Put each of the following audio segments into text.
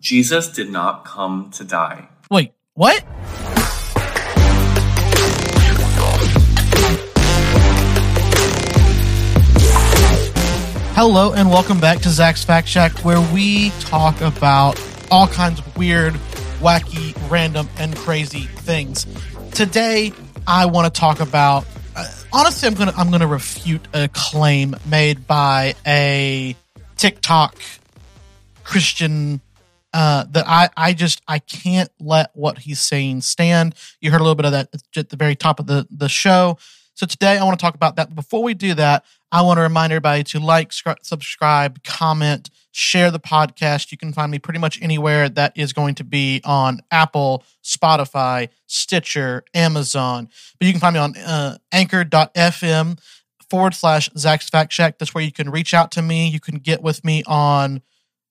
Jesus did not come to die. Wait, what? Hello and welcome back to Zach's Fact Shack, where we talk about all kinds of weird, wacky, random, and crazy things. Today, I want to talk about. Uh, honestly, I'm gonna I'm gonna refute a claim made by a TikTok Christian uh, that I, I just I can't let what he's saying stand. You heard a little bit of that at the very top of the, the show. So today I want to talk about that. Before we do that, I want to remind everybody to like, subscribe, comment, share the podcast. You can find me pretty much anywhere that is going to be on Apple, Spotify, Stitcher, Amazon. But you can find me on uh, anchor.fm forward slash Zach's Fact Shack. That's where you can reach out to me. You can get with me on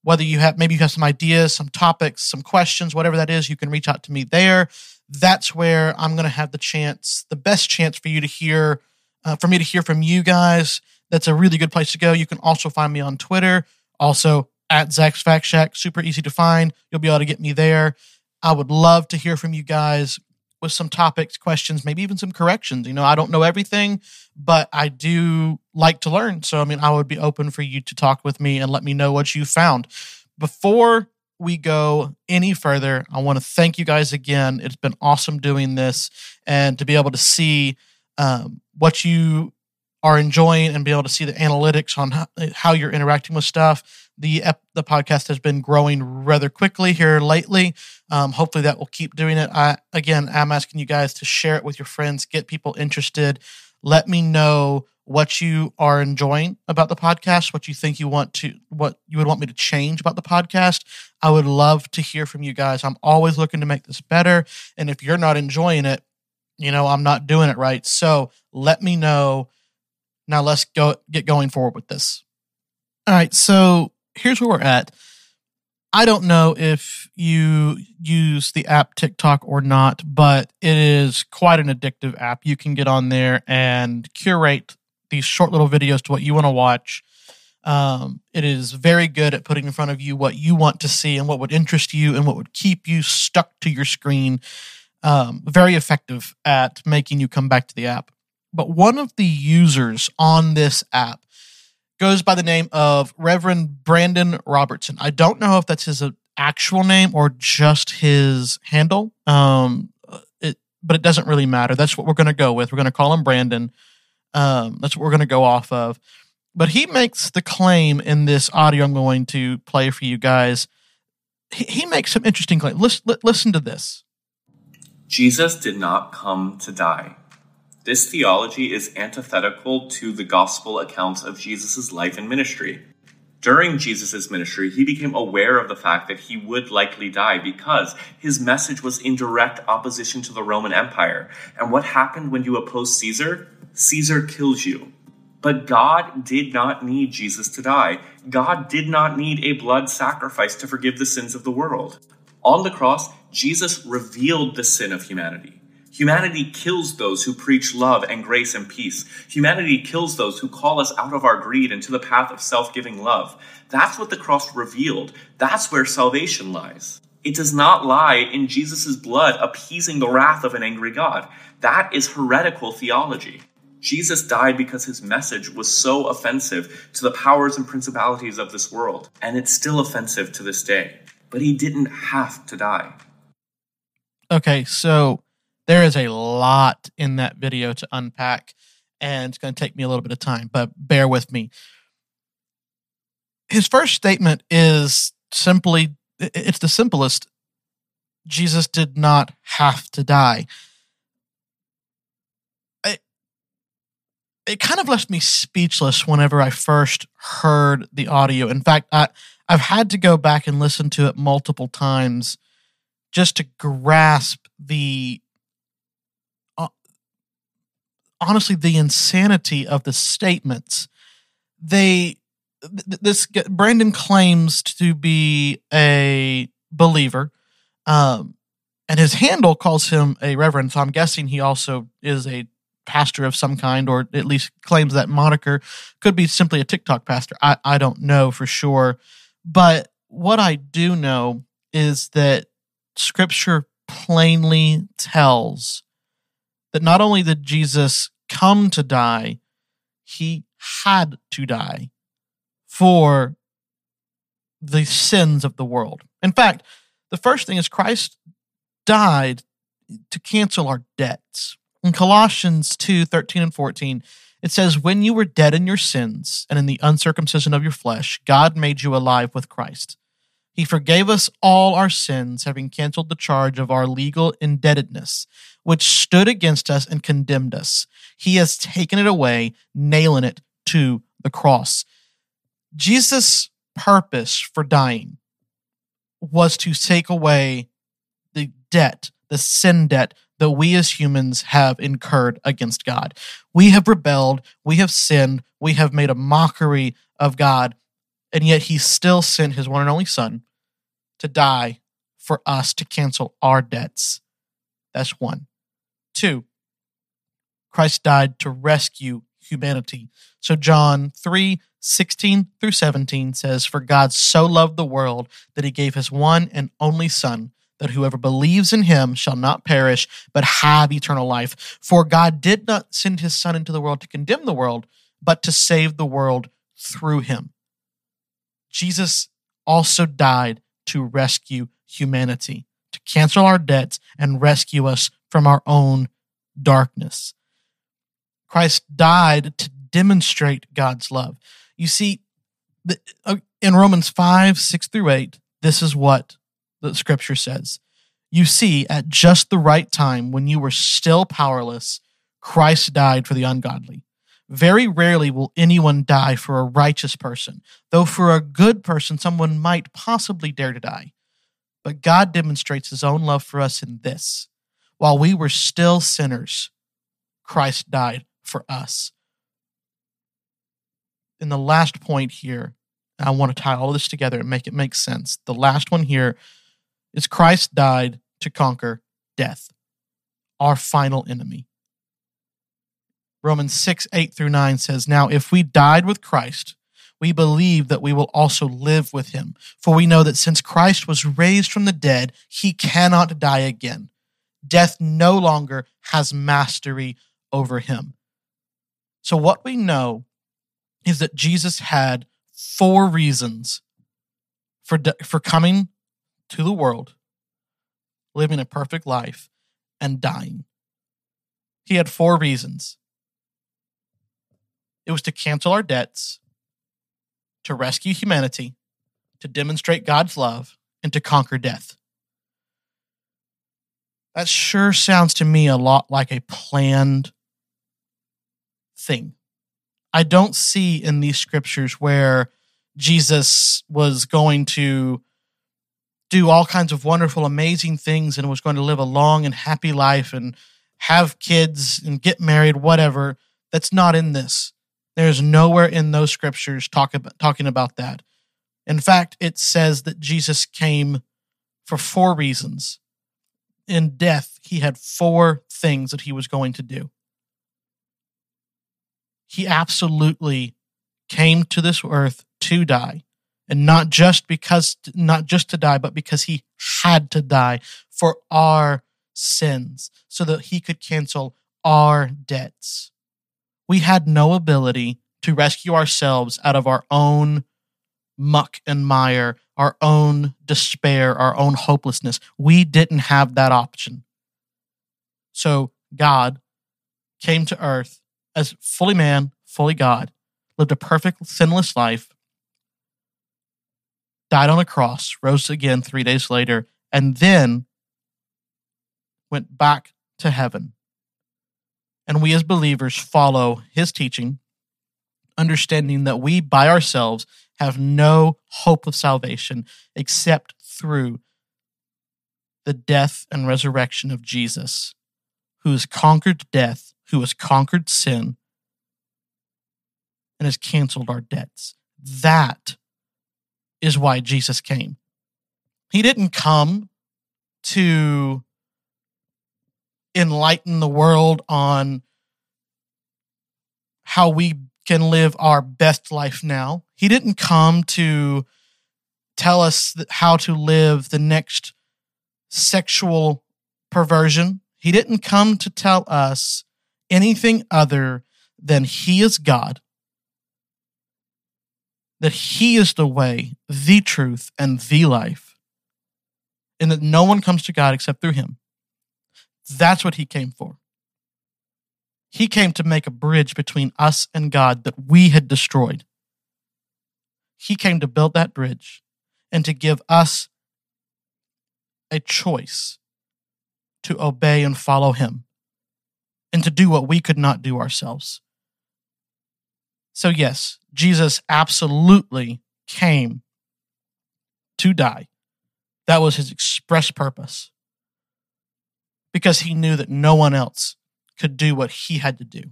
whether you have maybe you have some ideas, some topics, some questions, whatever that is, you can reach out to me there. That's where I'm going to have the chance, the best chance for you to hear, uh, for me to hear from you guys. That's a really good place to go. You can also find me on Twitter, also at Zach's Fact Shack. Super easy to find. You'll be able to get me there. I would love to hear from you guys with some topics, questions, maybe even some corrections. You know, I don't know everything, but I do like to learn. So, I mean, I would be open for you to talk with me and let me know what you found. Before we go any further, I want to thank you guys again. It's been awesome doing this and to be able to see um, what you are enjoying and be able to see the analytics on how, how you're interacting with stuff. The the podcast has been growing rather quickly here lately. Um, hopefully, that will keep doing it. I again, I'm asking you guys to share it with your friends, get people interested. Let me know what you are enjoying about the podcast, what you think you want to, what you would want me to change about the podcast. I would love to hear from you guys. I'm always looking to make this better, and if you're not enjoying it, you know I'm not doing it right. So let me know now let's go get going forward with this. All right, so here's where we're at. I don't know if you use the app TikTok or not, but it is quite an addictive app. You can get on there and curate these short little videos to what you want to watch. Um, it is very good at putting in front of you what you want to see and what would interest you and what would keep you stuck to your screen. Um, very effective at making you come back to the app but one of the users on this app goes by the name of Reverend Brandon Robertson. I don't know if that's his uh, actual name or just his handle. Um, it, but it doesn't really matter. That's what we're going to go with. We're going to call him Brandon. Um, that's what we're going to go off of. But he makes the claim in this audio I'm going to play for you guys. He, he makes some interesting claims. Listen, listen to this. Jesus did not come to die. This theology is antithetical to the gospel accounts of Jesus' life and ministry. During Jesus' ministry, he became aware of the fact that he would likely die because his message was in direct opposition to the Roman Empire. And what happened when you oppose Caesar? Caesar kills you. But God did not need Jesus to die. God did not need a blood sacrifice to forgive the sins of the world. On the cross, Jesus revealed the sin of humanity. Humanity kills those who preach love and grace and peace. Humanity kills those who call us out of our greed into the path of self giving love. That's what the cross revealed. That's where salvation lies. It does not lie in Jesus' blood appeasing the wrath of an angry God. That is heretical theology. Jesus died because his message was so offensive to the powers and principalities of this world, and it's still offensive to this day. But he didn't have to die. Okay, so there is a lot in that video to unpack, and it's going to take me a little bit of time, but bear with me. His first statement is simply it's the simplest Jesus did not have to die. It kind of left me speechless whenever I first heard the audio. In fact, I, I've had to go back and listen to it multiple times just to grasp the honestly the insanity of the statements. They this Brandon claims to be a believer, um, and his handle calls him a reverend. So I'm guessing he also is a pastor of some kind, or at least claims that moniker. Could be simply a TikTok pastor. I I don't know for sure, but what I do know is that scripture plainly tells that not only did Jesus come to die, he had to die for the sins of the world. In fact, the first thing is Christ died to cancel our debts. In Colossians 2 13 and 14, it says, When you were dead in your sins and in the uncircumcision of your flesh, God made you alive with Christ. He forgave us all our sins, having canceled the charge of our legal indebtedness, which stood against us and condemned us. He has taken it away, nailing it to the cross. Jesus' purpose for dying was to take away the debt, the sin debt that we as humans have incurred against God. We have rebelled, we have sinned, we have made a mockery of God, and yet He still sent His one and only Son to die for us to cancel our debts. That's one. Two, Christ died to rescue humanity. So John 3 16 through 17 says, For God so loved the world that he gave his one and only Son, that whoever believes in him shall not perish, but have eternal life. For God did not send his Son into the world to condemn the world, but to save the world through him. Jesus also died to rescue humanity, to cancel our debts and rescue us from our own darkness. Christ died to demonstrate God's love. You see, uh, in Romans 5 6 through 8, this is what the scripture says. You see, at just the right time, when you were still powerless, Christ died for the ungodly. Very rarely will anyone die for a righteous person, though for a good person, someone might possibly dare to die. But God demonstrates his own love for us in this while we were still sinners, Christ died for us. In the last point here, I want to tie all this together and make it make sense. The last one here is Christ died to conquer death, our final enemy. Romans 6, 8 through 9 says, Now if we died with Christ, we believe that we will also live with him. For we know that since Christ was raised from the dead, he cannot die again. Death no longer has mastery over him. So, what we know is that Jesus had four reasons for, for coming to the world, living a perfect life, and dying. He had four reasons it was to cancel our debts, to rescue humanity, to demonstrate God's love, and to conquer death. That sure sounds to me a lot like a planned thing. I don't see in these scriptures where Jesus was going to do all kinds of wonderful, amazing things and was going to live a long and happy life and have kids and get married, whatever. That's not in this. There's nowhere in those scriptures talk about, talking about that. In fact, it says that Jesus came for four reasons. In death, he had four things that he was going to do. He absolutely came to this earth to die. And not just because, not just to die, but because he had to die for our sins so that he could cancel our debts. We had no ability to rescue ourselves out of our own muck and mire, our own despair, our own hopelessness. We didn't have that option. So God came to earth as fully man, fully God, lived a perfect, sinless life, died on a cross, rose again three days later, and then went back to heaven and we as believers follow his teaching, understanding that we by ourselves have no hope of salvation except through the death and resurrection of Jesus, who has conquered death, who has conquered sin, and has canceled our debts. That is why Jesus came. He didn't come to enlighten the world on how we can live our best life now. He didn't come to tell us how to live the next sexual perversion. He didn't come to tell us anything other than He is God, that He is the way, the truth, and the life, and that no one comes to God except through Him. That's what He came for. He came to make a bridge between us and God that we had destroyed. He came to build that bridge and to give us a choice to obey and follow Him and to do what we could not do ourselves. So, yes, Jesus absolutely came to die. That was his express purpose because he knew that no one else could do what he had to do.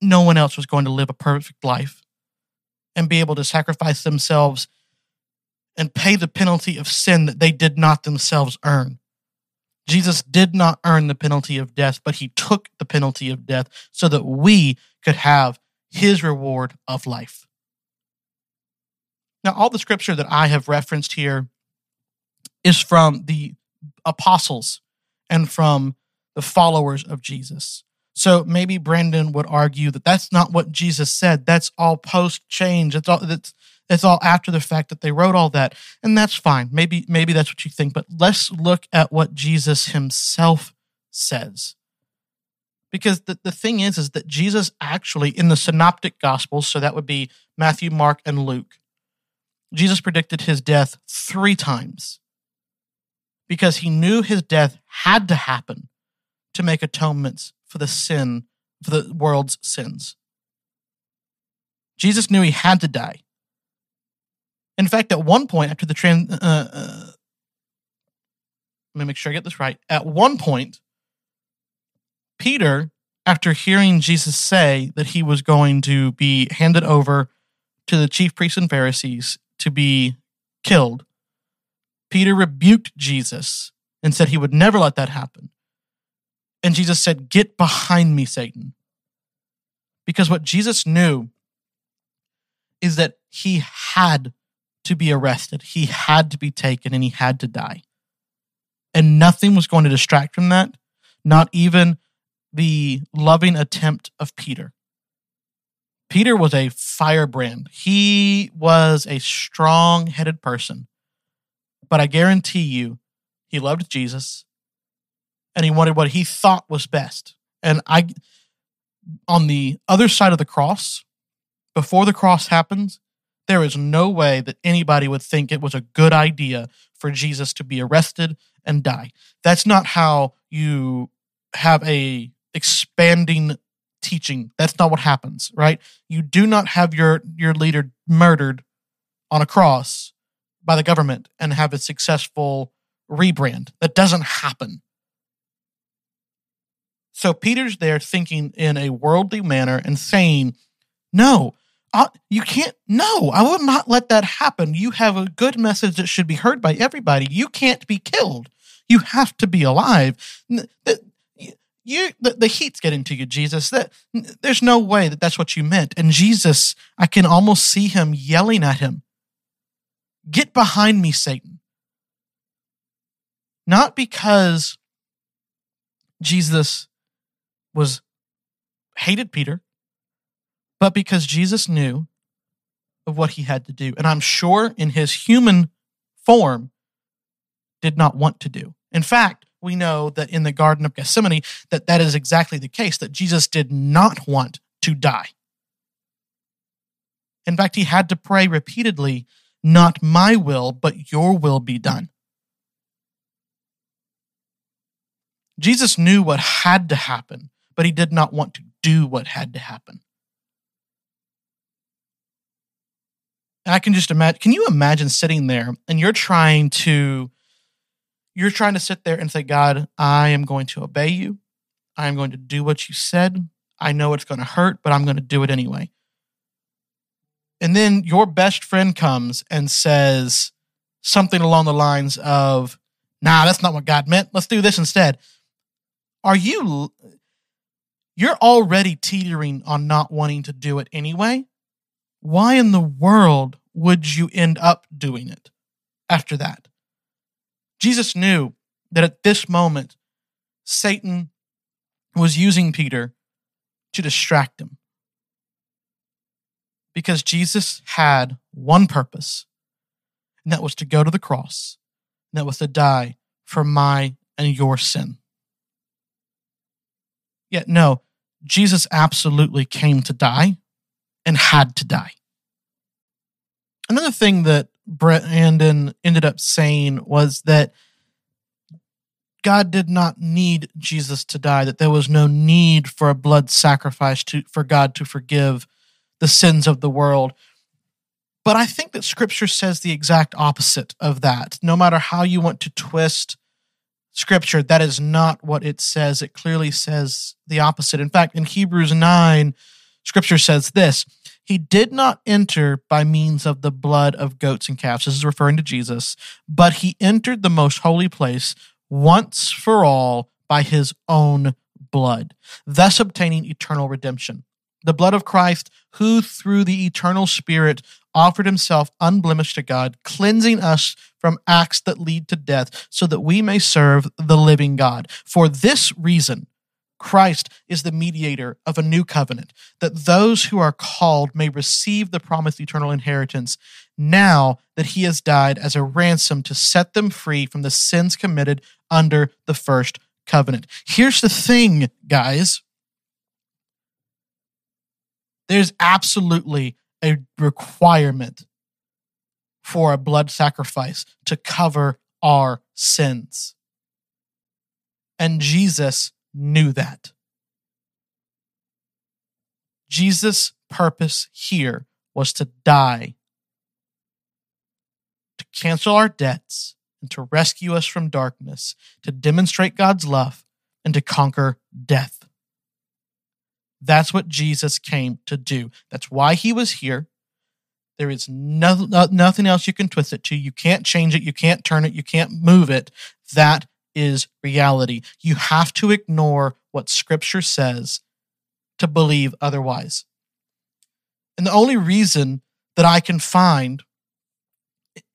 No one else was going to live a perfect life and be able to sacrifice themselves and pay the penalty of sin that they did not themselves earn. Jesus did not earn the penalty of death, but he took the penalty of death so that we could have his reward of life. Now, all the scripture that I have referenced here is from the apostles and from the followers of Jesus. So maybe Brandon would argue that that's not what Jesus said. That's all post change. It's all that's it's all after the fact that they wrote all that, and that's fine. Maybe maybe that's what you think. But let's look at what Jesus Himself says, because the, the thing is is that Jesus actually in the Synoptic Gospels, so that would be Matthew, Mark, and Luke, Jesus predicted His death three times because He knew His death had to happen to make atonements for the sin, for the world's sins. Jesus knew he had to die. In fact, at one point, after the trans, uh, uh, let me make sure I get this right. At one point, Peter, after hearing Jesus say that he was going to be handed over to the chief priests and Pharisees to be killed, Peter rebuked Jesus and said he would never let that happen. And Jesus said, Get behind me, Satan. Because what Jesus knew is that he had to be arrested, he had to be taken, and he had to die. And nothing was going to distract from that, not even the loving attempt of Peter. Peter was a firebrand. He was a strong headed person. But I guarantee you, he loved Jesus and he wanted what he thought was best. And I, on the other side of the cross, before the cross happens, there is no way that anybody would think it was a good idea for Jesus to be arrested and die. That's not how you have a expanding teaching. That's not what happens, right? You do not have your your leader murdered on a cross by the government and have a successful rebrand. That doesn't happen. So Peter's there thinking in a worldly manner and saying, No, uh, you can't, no, I will not let that happen. You have a good message that should be heard by everybody. You can't be killed. You have to be alive. You, the, the heat's getting to you, Jesus. That there's no way that that's what you meant. And Jesus, I can almost see him yelling at him, "Get behind me, Satan!" Not because Jesus was hated Peter, but because Jesus knew of what he had to do. And I'm sure in his human form did not want to do. In fact, we know that in the Garden of Gethsemane that that is exactly the case that Jesus did not want to die. In fact, he had to pray repeatedly, not my will, but your will be done. Jesus knew what had to happen but he did not want to do what had to happen. And I can just imagine, can you imagine sitting there and you're trying to, you're trying to sit there and say, God, I am going to obey you. I am going to do what you said. I know it's going to hurt, but I'm going to do it anyway. And then your best friend comes and says something along the lines of, nah, that's not what God meant. Let's do this instead. Are you, you're already teetering on not wanting to do it anyway. Why in the world would you end up doing it after that? Jesus knew that at this moment, Satan was using Peter to distract him. Because Jesus had one purpose, and that was to go to the cross, and that was to die for my and your sin. Yet, no, Jesus absolutely came to die and had to die. Another thing that Brandon ended up saying was that God did not need Jesus to die, that there was no need for a blood sacrifice to, for God to forgive the sins of the world. But I think that scripture says the exact opposite of that. No matter how you want to twist scripture, that is not what it says. It clearly says the opposite. In fact, in Hebrews 9, scripture says this He did not enter by means of the blood of goats and calves. This is referring to Jesus, but he entered the most holy place once for all by his own blood, thus obtaining eternal redemption. The blood of Christ, who through the eternal Spirit offered himself unblemished to God, cleansing us from acts that lead to death, so that we may serve the living God. For this reason, Christ is the mediator of a new covenant, that those who are called may receive the promised eternal inheritance now that he has died as a ransom to set them free from the sins committed under the first covenant. Here's the thing, guys there's absolutely a requirement for a blood sacrifice to cover our sins. And Jesus knew that. Jesus' purpose here was to die, to cancel our debts, and to rescue us from darkness, to demonstrate God's love, and to conquer death. That's what Jesus came to do. That's why he was here. There is no, no, nothing else you can twist it to. You can't change it. You can't turn it. You can't move it. That is reality. You have to ignore what scripture says to believe otherwise. And the only reason that I can find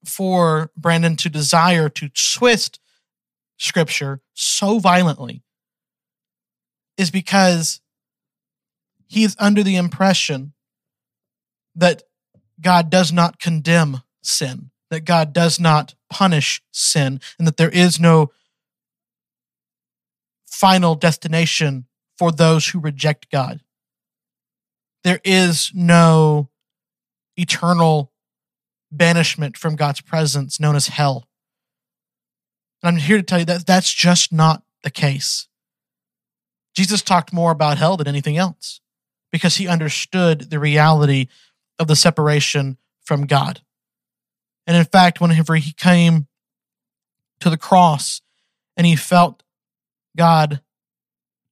for Brandon to desire to twist scripture so violently is because he is under the impression that God does not condemn sin, that God does not punish sin, and that there is no final destination for those who reject God. There is no eternal banishment from God's presence known as hell. And I'm here to tell you that that's just not the case. Jesus talked more about hell than anything else because he understood the reality of the separation from God. And in fact, whenever he came to the cross and he felt God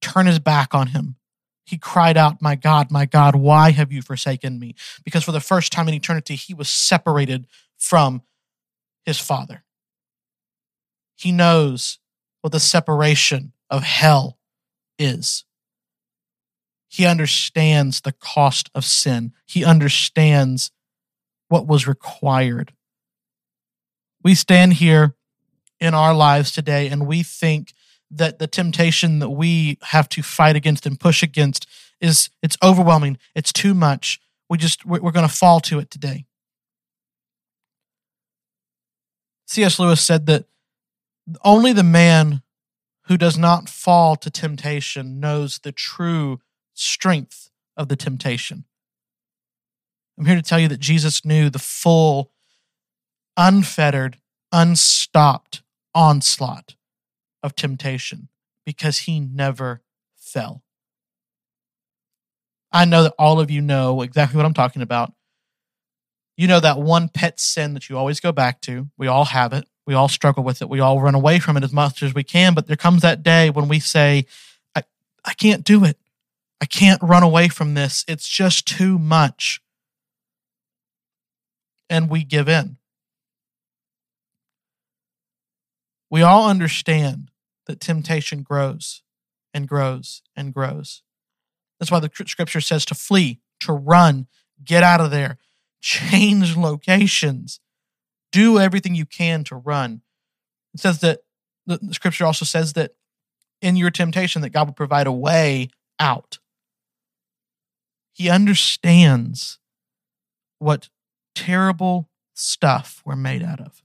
turn his back on him, he cried out, My God, my God, why have you forsaken me? Because for the first time in eternity, he was separated from his Father. He knows what the separation of hell is. He understands the cost of sin. He understands what was required. We stand here in our lives today and we think that the temptation that we have to fight against and push against is it's overwhelming. It's too much. We just we're, we're going to fall to it today. C.S. Lewis said that only the man who does not fall to temptation knows the true strength of the temptation. I'm here to tell you that Jesus knew the full, unfettered, unstopped onslaught of temptation because he never fell. I know that all of you know exactly what I'm talking about. You know that one pet sin that you always go back to. We all have it. We all struggle with it. We all run away from it as much as we can. But there comes that day when we say, I, I can't do it. I can't run away from this. It's just too much. And we give in. We all understand that temptation grows and grows and grows. That's why the scripture says to flee, to run, get out of there. change locations, do everything you can to run. It says that the scripture also says that in your temptation that God will provide a way out. He understands what terrible stuff we're made out of.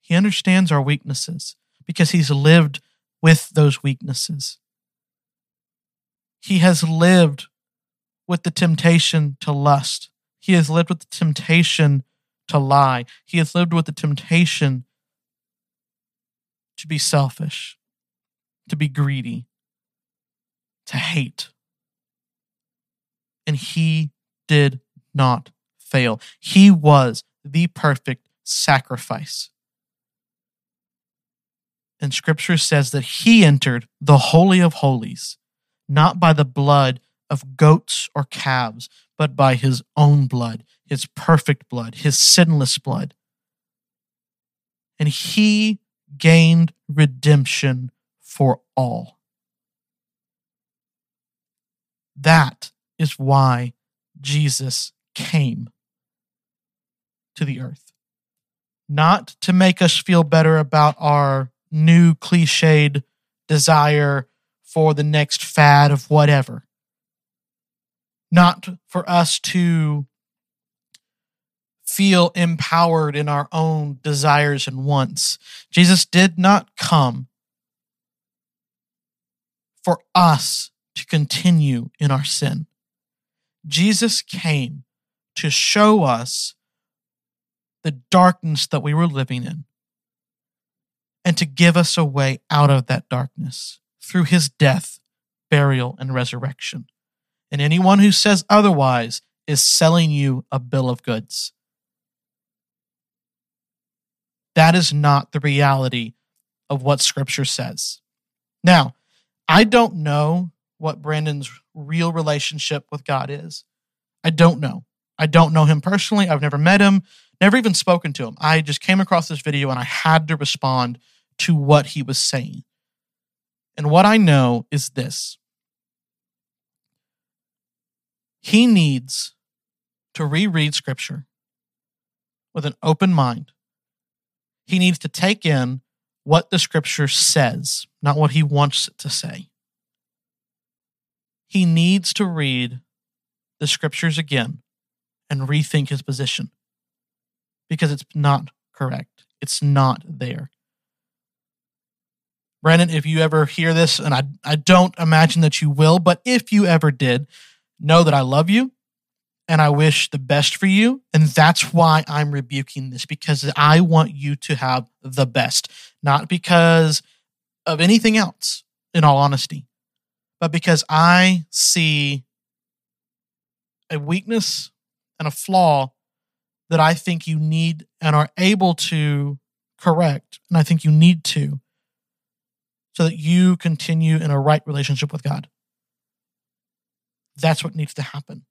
He understands our weaknesses because he's lived with those weaknesses. He has lived with the temptation to lust. He has lived with the temptation to lie. He has lived with the temptation to be selfish, to be greedy, to hate. And he did not fail. He was the perfect sacrifice. And scripture says that he entered the Holy of Holies, not by the blood of goats or calves, but by his own blood, his perfect blood, his sinless blood. And he gained redemption for all. That is why Jesus came to the earth. Not to make us feel better about our new cliched desire for the next fad of whatever. Not for us to feel empowered in our own desires and wants. Jesus did not come for us to continue in our sin. Jesus came to show us the darkness that we were living in and to give us a way out of that darkness through his death, burial, and resurrection. And anyone who says otherwise is selling you a bill of goods. That is not the reality of what Scripture says. Now, I don't know what Brandon's real relationship with God is. I don't know. I don't know him personally. I've never met him, never even spoken to him. I just came across this video and I had to respond to what he was saying. And what I know is this he needs to reread scripture with an open mind he needs to take in what the scripture says, not what he wants it to say. He needs to read the scriptures again and rethink his position because it's not correct. It's not there. Brandon, if you ever hear this, and I, I don't imagine that you will, but if you ever did, know that I love you and I wish the best for you. And that's why I'm rebuking this because I want you to have the best, not because of anything else, in all honesty, but because I see a weakness and a flaw that I think you need and are able to correct. And I think you need to so that you continue in a right relationship with God. That's what needs to happen.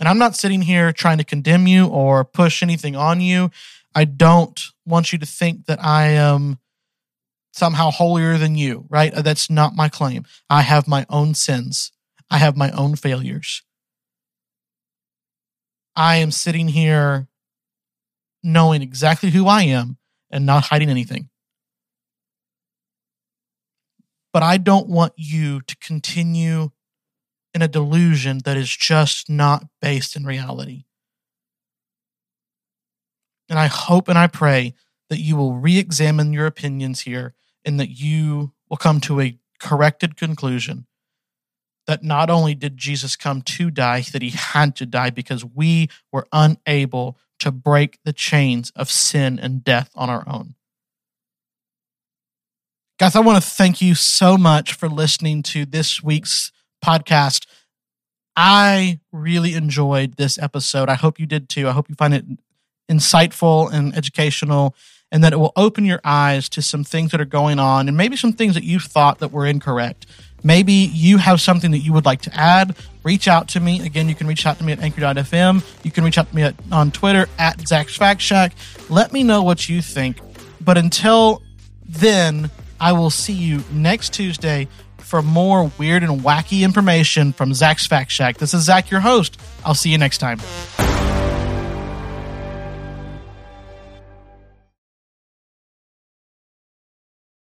And I'm not sitting here trying to condemn you or push anything on you. I don't want you to think that I am somehow holier than you, right? That's not my claim. I have my own sins, I have my own failures. I am sitting here knowing exactly who I am and not hiding anything. But I don't want you to continue in a delusion that is just not based in reality. And I hope and I pray that you will re examine your opinions here and that you will come to a corrected conclusion that not only did Jesus come to die, that he had to die because we were unable to break the chains of sin and death on our own. Guys, I want to thank you so much for listening to this week's podcast. I really enjoyed this episode. I hope you did too. I hope you find it insightful and educational and that it will open your eyes to some things that are going on and maybe some things that you thought that were incorrect. Maybe you have something that you would like to add. Reach out to me. Again, you can reach out to me at anchor.fm. You can reach out to me at, on Twitter at Zach's Fact Shack. Let me know what you think. But until then, I will see you next Tuesday for more weird and wacky information from Zach's Fact Shack. This is Zach, your host. I'll see you next time.